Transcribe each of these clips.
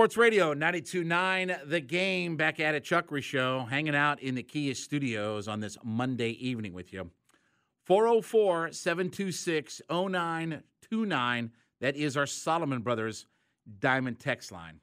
Sports Radio 92.9 The Game back at it. Chuckery Show hanging out in the Kia studios on this Monday evening with you. 404 726 0929. That is our Solomon Brothers Diamond Text line.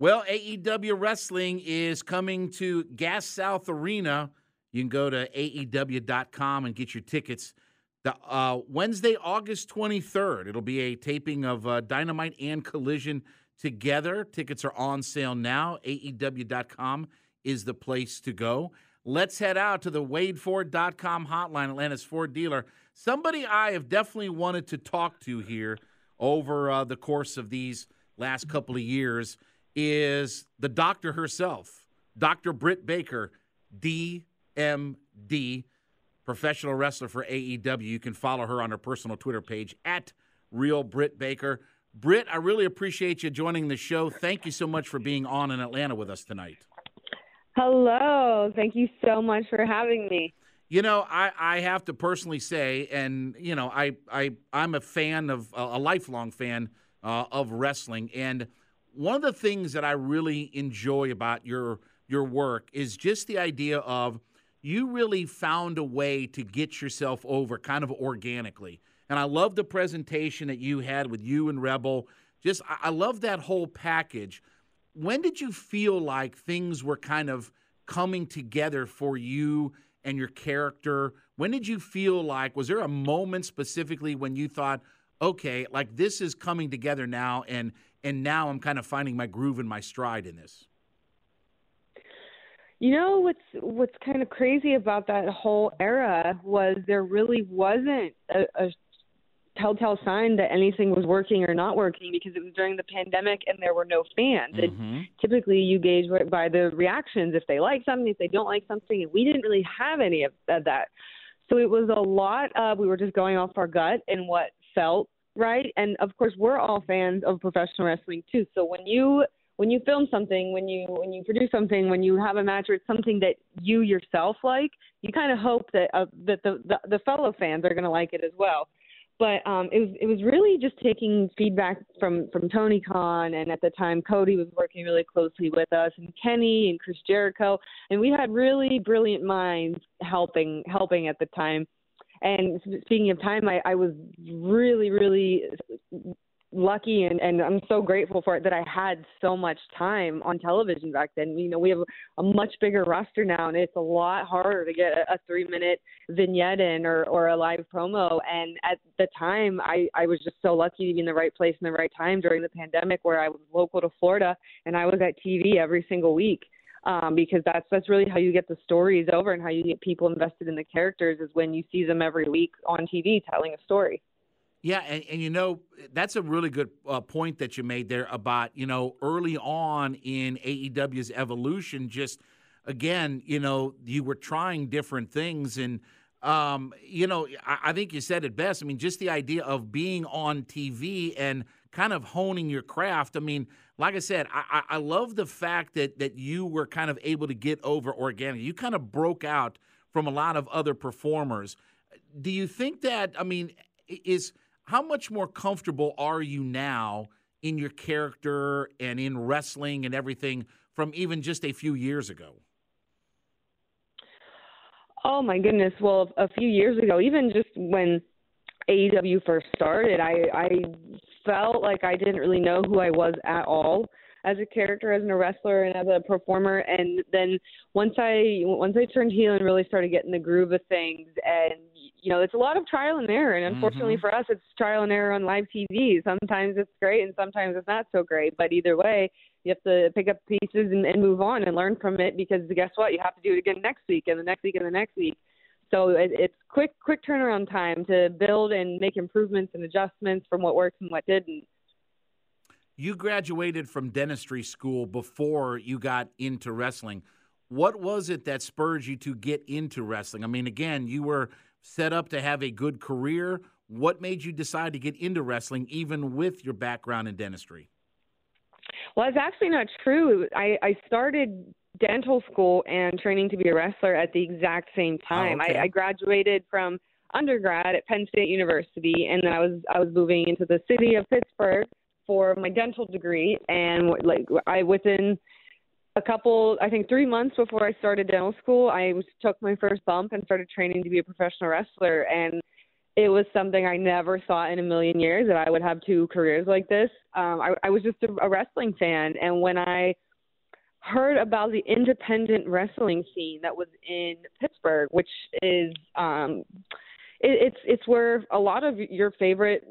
Well, AEW Wrestling is coming to Gas South Arena you can go to aew.com and get your tickets. The uh, Wednesday, August 23rd, it'll be a taping of uh, Dynamite and Collision together. Tickets are on sale now. aew.com is the place to go. Let's head out to the WadeFord.com hotline, Atlanta's Ford dealer. Somebody I have definitely wanted to talk to here over uh, the course of these last couple of years is the doctor herself, Dr. Britt Baker, DMD, professional wrestler for AEW. You can follow her on her personal Twitter page at Real Britt Baker. Britt, I really appreciate you joining the show. Thank you so much for being on in Atlanta with us tonight. Hello. Thank you so much for having me. You know, I, I have to personally say, and you know, I I I'm a fan of a lifelong fan uh, of wrestling, and one of the things that I really enjoy about your your work is just the idea of you really found a way to get yourself over kind of organically. And I love the presentation that you had with you and Rebel. Just, I love that whole package. When did you feel like things were kind of coming together for you and your character? When did you feel like, was there a moment specifically when you thought, okay, like this is coming together now and and now I'm kind of finding my groove and my stride in this? You know what's what's kind of crazy about that whole era was there really wasn't a, a telltale sign that anything was working or not working because it was during the pandemic and there were no fans. Mm-hmm. And typically you gauge by the reactions if they like something, if they don't like something, and we didn't really have any of that. So it was a lot of we were just going off our gut and what felt right. And of course, we're all fans of professional wrestling too. So when you when you film something, when you when you produce something, when you have a match or it's something that you yourself like, you kind of hope that uh, that the, the the fellow fans are going to like it as well. But um, it was it was really just taking feedback from from Tony Khan, and at the time Cody was working really closely with us, and Kenny and Chris Jericho, and we had really brilliant minds helping helping at the time. And speaking of time, I, I was really, really lucky and, and I'm so grateful for it that I had so much time on television back then. You know, we have a much bigger roster now and it's a lot harder to get a, a three minute vignette in or, or a live promo. And at the time I, I was just so lucky to be in the right place in the right time during the pandemic where I was local to Florida and I was at TV every single week. Um, because that's that's really how you get the stories over and how you get people invested in the characters is when you see them every week on TV telling a story. Yeah, and, and you know that's a really good uh, point that you made there about you know early on in AEW's evolution. Just again, you know, you were trying different things, and um, you know, I, I think you said it best. I mean, just the idea of being on TV and kind of honing your craft. I mean, like I said, I, I love the fact that that you were kind of able to get over organic. You kind of broke out from a lot of other performers. Do you think that? I mean, is how much more comfortable are you now in your character and in wrestling and everything from even just a few years ago? Oh my goodness! Well, a few years ago, even just when AEW first started, I I felt like I didn't really know who I was at all as a character, as a wrestler, and as a performer. And then once I once I turned heel and really started getting the groove of things, and you know, it's a lot of trial and error. And unfortunately Mhm. for us, it's trial and error on live TV. Sometimes it's great, and sometimes it's not so great. But either way, you have to pick up pieces and, and move on and learn from it because guess what? You have to do it again next week and the next week and the next week. So it, it's quick, quick turnaround time to build and make improvements and adjustments from what works and what didn't. You graduated from dentistry school before you got into wrestling. What was it that spurred you to get into wrestling? I mean, again, you were set up to have a good career. What made you decide to get into wrestling, even with your background in dentistry? Well, it's actually not true. I, I started dental school and training to be a wrestler at the exact same oh, time. okay. I, I graduated from undergrad at Penn State University, and then I was I was moving into the city of Pittsburgh for my dental degree. And like I within a couple, I think three months before I started dental school, I took my first bump and started training to be a professional wrestler. And it was something I never thought in a million years that I would have two careers like this. Um, I, I was just a, a wrestling fan, and when I heard about the independent wrestling scene that was in Pittsburgh, which is um, it, it's it's where a lot of your favorite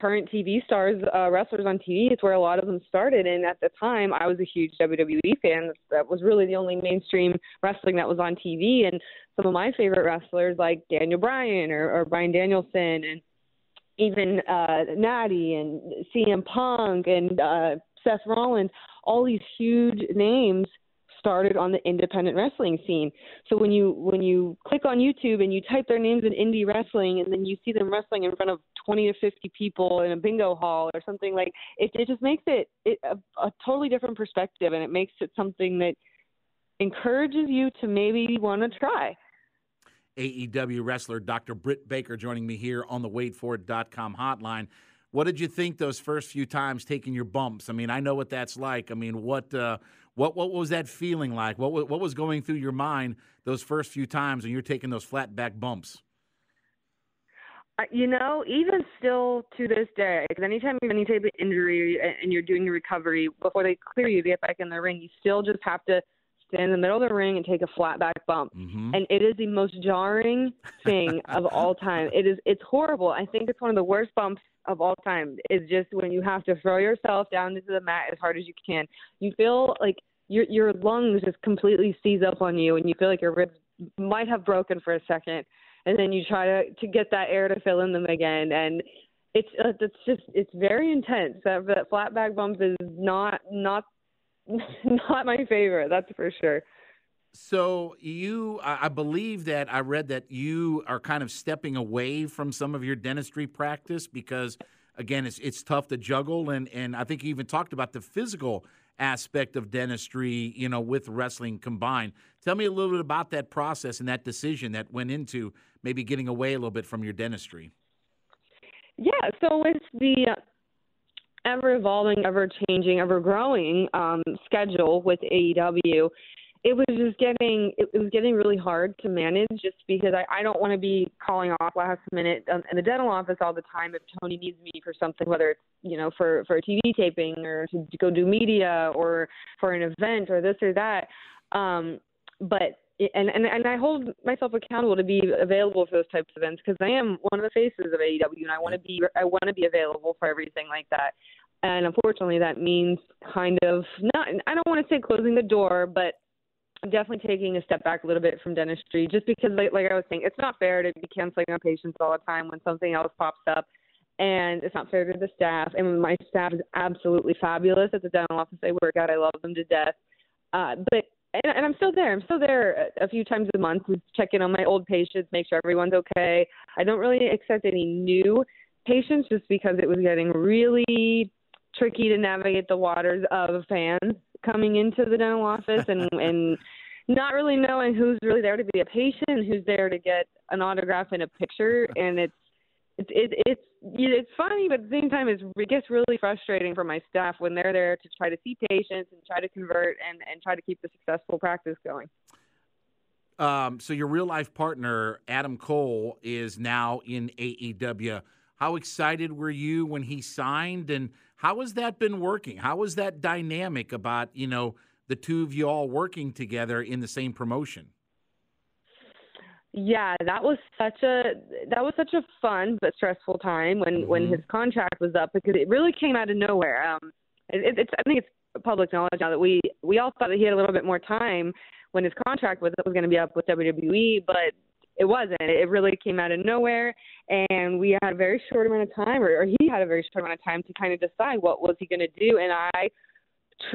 current TV stars, uh, wrestlers on TV, it's where a lot of them started. And at the time, I was a huge WWE fan. That was really the only mainstream wrestling that was on TV. And some of my favorite wrestlers, like Daniel Bryan or, or Bryan Danielson, and even uh, Nattie and CM Punk and uh, Seth Rollins, all these huge names started on the independent wrestling scene. So when you when you click on YouTube and you type their names in indie wrestling and then you see them wrestling in front of 20 to 50 people in a bingo hall or something like it it just makes it, it a, a totally different perspective and it makes it something that encourages you to maybe want to try. AEW wrestler Dr. Britt Baker joining me here on the WadeFord.com hotline. What did you think those first few times taking your bumps? I mean, I know what that's like. I mean, what uh, what what was that feeling like? What what was going through your mind those first few times when you're taking those flat back bumps? Uh, You know, even still to this day, because anytime you have any type of injury and and you're doing your recovery before they clear you to get back in the ring, you still just have to stand in the middle of the ring and take a flat back bump. Mm-hmm. And it is the most jarring thing of all time. It is it's horrible. I think it's one of the worst bumps of all time. Is just when you have to throw yourself down into the mat as hard as you can. You feel like your your lungs just completely seize up on you and you feel like your ribs might have broken for a second and then you try to to get that air to fill in them again and it's uh, it's just it's very intense that, that flat back bump is not not not my favorite that's for sure So you, I believe that I read that you are kind of stepping away from some of your dentistry practice because, again, it's it's tough to juggle, and and I think you even talked about the physical aspect of dentistry, you know, with wrestling combined. Tell me a little bit about that process and that decision that went into maybe getting away a little bit from your dentistry. Yeah, so with the ever evolving, ever changing, ever growing um, schedule with AEW, it was just getting it, was getting really hard to manage just because I, I don't want to be calling off last minute in the dental office all the time if Tony needs me for something, whether it's you know for for a TV taping or to go do media or for an event or this or that. Um, but and, and and I hold myself accountable to be available for those types of events because I am one of the faces of AEW and I want to be I want to be available for everything like that. And unfortunately, that means kind of not. I don't want to say closing the door, but I'm definitely taking a step back a little bit from dentistry just because, like, like I was saying, it's not fair to be canceling on patients all the time when something else pops up. And it's not fair to the staff. And my staff is absolutely fabulous at the dental office I work at. I love them to death. Uh, but and, and I'm still there. I'm still there a, few times a month, just check in on my old patients, make sure everyone's okay. I don't really accept any new patients just because it was getting really tricky to navigate the waters of fans coming into the dental office and and not really knowing who's really there to be a patient, who's there to get an autograph and a picture, and it's it's it, it's it's funny, but at the same time, it gets really frustrating for my staff when they're there to try to see patients and try to convert and and try to keep the successful practice going. Um, so your real life partner Adam Cole is now in AEW. how excited were you when he signed, and how has that been working? How was that dynamic about you know the two of you all working together in the same promotion? Yeah, that was such a that was such a fun but stressful time when mm-hmm. when his contract was up because it really came out of nowhere. Um, it, it's I think it's public knowledge now that we we all thought that he had a little bit more time when his contract was was going to be up with WWE, but it wasn't. It really came out of nowhere, and we had a very short amount of time, or, or he had a very short amount of time to kind of decide what was he going to do. And I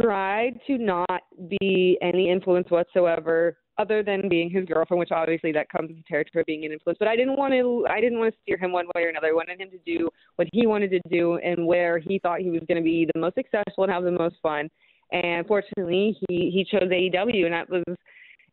tried to not be any influence whatsoever other than being his girlfriend, which obviously that comes with the territory being an influence. But I didn't want to I didn't want to steer him one way or another. I wanted him to do what he wanted to do and where he thought he was going to be the most successful and have the most fun. And fortunately, he he chose AEW, and that was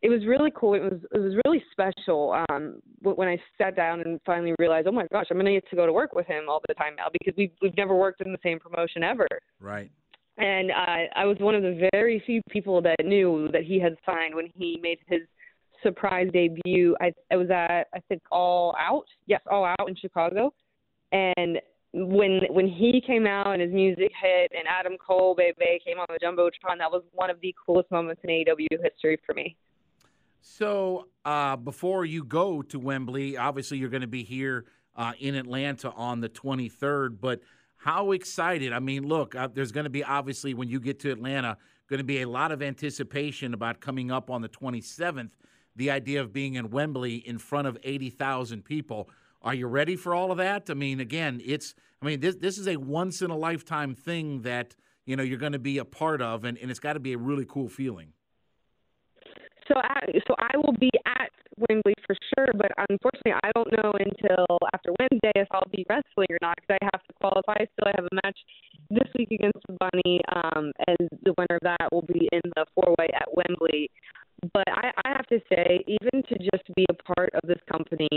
it was really cool. It was it was really special um, when I sat down and finally realized, oh my gosh, I'm going to get to go to work with him all the time now because we've we've never worked in the same promotion ever. Right and uh, I was one of the very few people that knew that he had signed when he made his surprise debut. I, was at I think All Out, yes, All Out in Chicago, and when when he came out and his music hit and Adam Cole baby came on the jumbotron, that was one of the coolest moments in AEW history for me. So uh, before you go to Wembley, obviously you're going to be here uh, in Atlanta on the 23rd, but how excited? I mean, look, uh, there's going to be obviously when you get to Atlanta, going to be a lot of anticipation about coming up on the 27th. The idea of being in Wembley in front of 80,000 people. Are you ready for all of that? I mean, again, it's I mean this this is a once in a lifetime thing that you know you're going to be a part of, and, and it's got to be a really cool feeling. So I, so I will be at Wembley for sure, but unfortunately, I don't know until after Wednesday if I'll be wrestling or not because I have qualify. Still, I have a match this week against Bunny, um, and the winner of that will be in the four-way at Wembley. But I, I have to say, even to just be a part of this company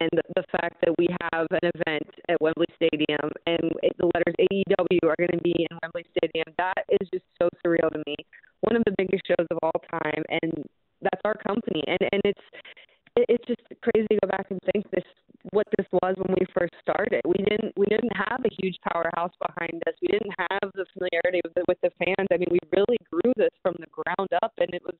and the fact that we have an event at Wembley Stadium and the letters AEW are going to be in Wembley Stadium, that is just so surreal to me. One of the biggest shows of all time, and that's our company, and and it's it's just crazy to go back and think this what this was when we first started. We didn't we didn't have a huge powerhouse behind us. We didn't have the familiarity with the, with the fans. I mean, we really grew this from the ground up, and it was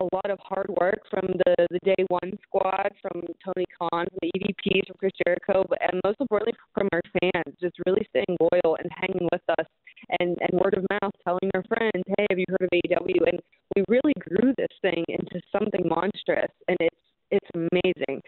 a lot of hard work from the the day one squad, from Tony Khan, from the EVPs, from Chris Jericho, but and most importantly from our fans, just really staying loyal and hanging with us, and and word of mouth, telling their friends, hey, have you heard of AEW? And we really grew this thing into something monstrous, and it's it's amazing.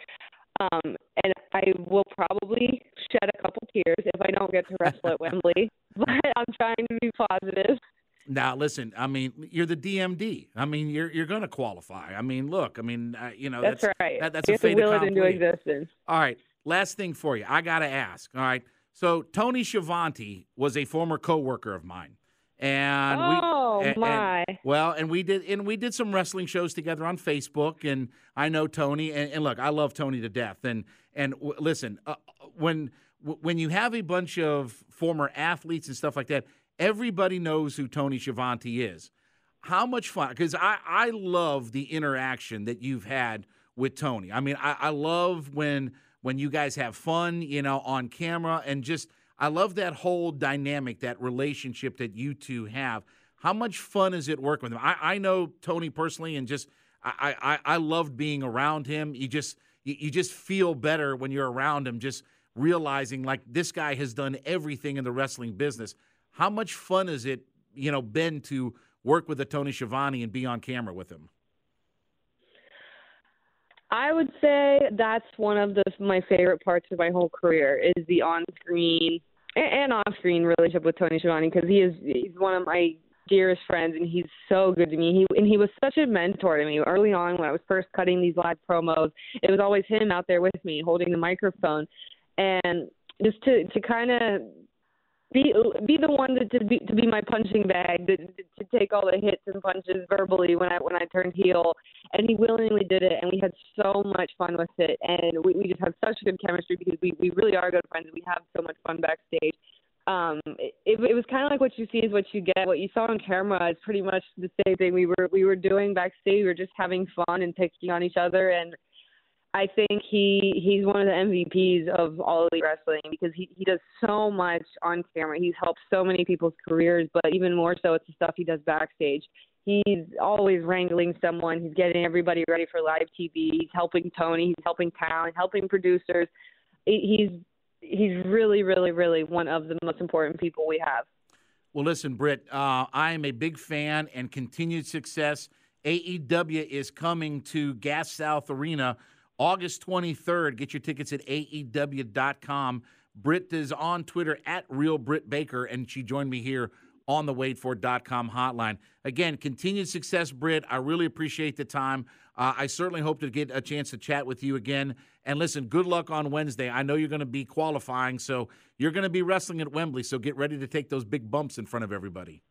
Um, and I will probably shed a couple tears if I don't get to wrestle at Wembley, but I'm trying to be positive. Now, listen. I mean, you're the DMD. I mean, you're you're going to qualify. I mean, look. I mean, uh, you know, that's, that's right. That, that's you a fait will it into existence. All right. Last thing for you. I got to ask. All right. So Tony Schiavone was a former coworker of mine, and oh we, and, my! And, well, and we did, and we did some wrestling shows together on Facebook, and I know Tony, and, and look, I love Tony to death, and and w- listen, uh, when when you have a bunch of former athletes and stuff like that, Everybody knows who Tony Schiavone is. How much fun? Because I, I love the interaction that you've had with Tony. I mean, I, I love when when you guys have fun, you know, on camera, and just I love that whole dynamic, that relationship that you two have. How much fun is it working with him? I, I know Tony personally, and just I, I I loved being around him. You just you, you just feel better when you're around him. Just realizing like this guy has done everything in the wrestling business. How much fun has it, you know, been to work with a Tony Schiavone and be on camera with him? I would say that's one of the my favorite parts of my whole career is the on-screen and off-screen relationship with Tony Schiavone because he is he's one of my dearest friends and he's so good to me. He and he was such a mentor to me early on when I was first cutting these live promos. It was always him out there with me holding the microphone and just to to kind of be be the one to, to be to be my punching bag to, to take all the hits and punches verbally when I when I turned heel and he willingly did it and we had so much fun with it and we, we just have such good chemistry because we we really are good friends and we have so much fun backstage um it, it was kind of like what you see is what you get what you saw on camera is pretty much the same thing we were we were doing backstage we were just having fun and picking on each other and I think he he's one of the MVPs of all elite wrestling because he he does so much on camera. He's helped so many people's careers, but even more so, it's the stuff he does backstage. He's always wrangling someone. He's getting everybody ready for live TV. He's helping Tony. He's helping talent. Helping producers. He's he's really, really, really one of the most important people we have. Well, listen, Britt, uh, I am a big fan and continued success. AEW is coming to Gas South Arena August 23rd. Get your tickets at AEW.com. Britt is on Twitter at Real Britt Baker, and she joined me here on the WadeFord.com hotline. Again, continued success, Britt. I really appreciate the time. Uh, I certainly hope to get a chance to chat with you again. And listen, good luck on Wednesday. I know you're going to be qualifying, so you're going to be wrestling at Wembley, so get ready to take those big bumps in front of everybody.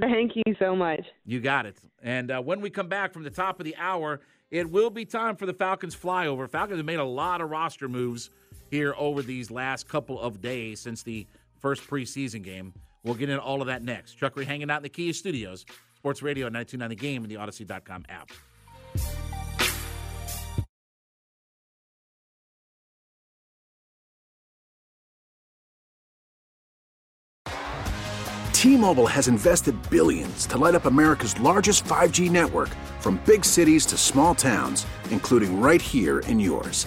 Thank you so much. You got it. And uh, when we come back from the top of the hour, it will be time for the Falcons flyover. Falcons have made a lot of roster moves here over these last couple of days since the first preseason game. We'll get into all of that next. Chuckery hanging out in the Kia Studios, Sports Radio 929 The Game and the Audacy.com app. T-Mobile has invested billions to light up America's largest 5G network from big cities to small towns, including right here in yours.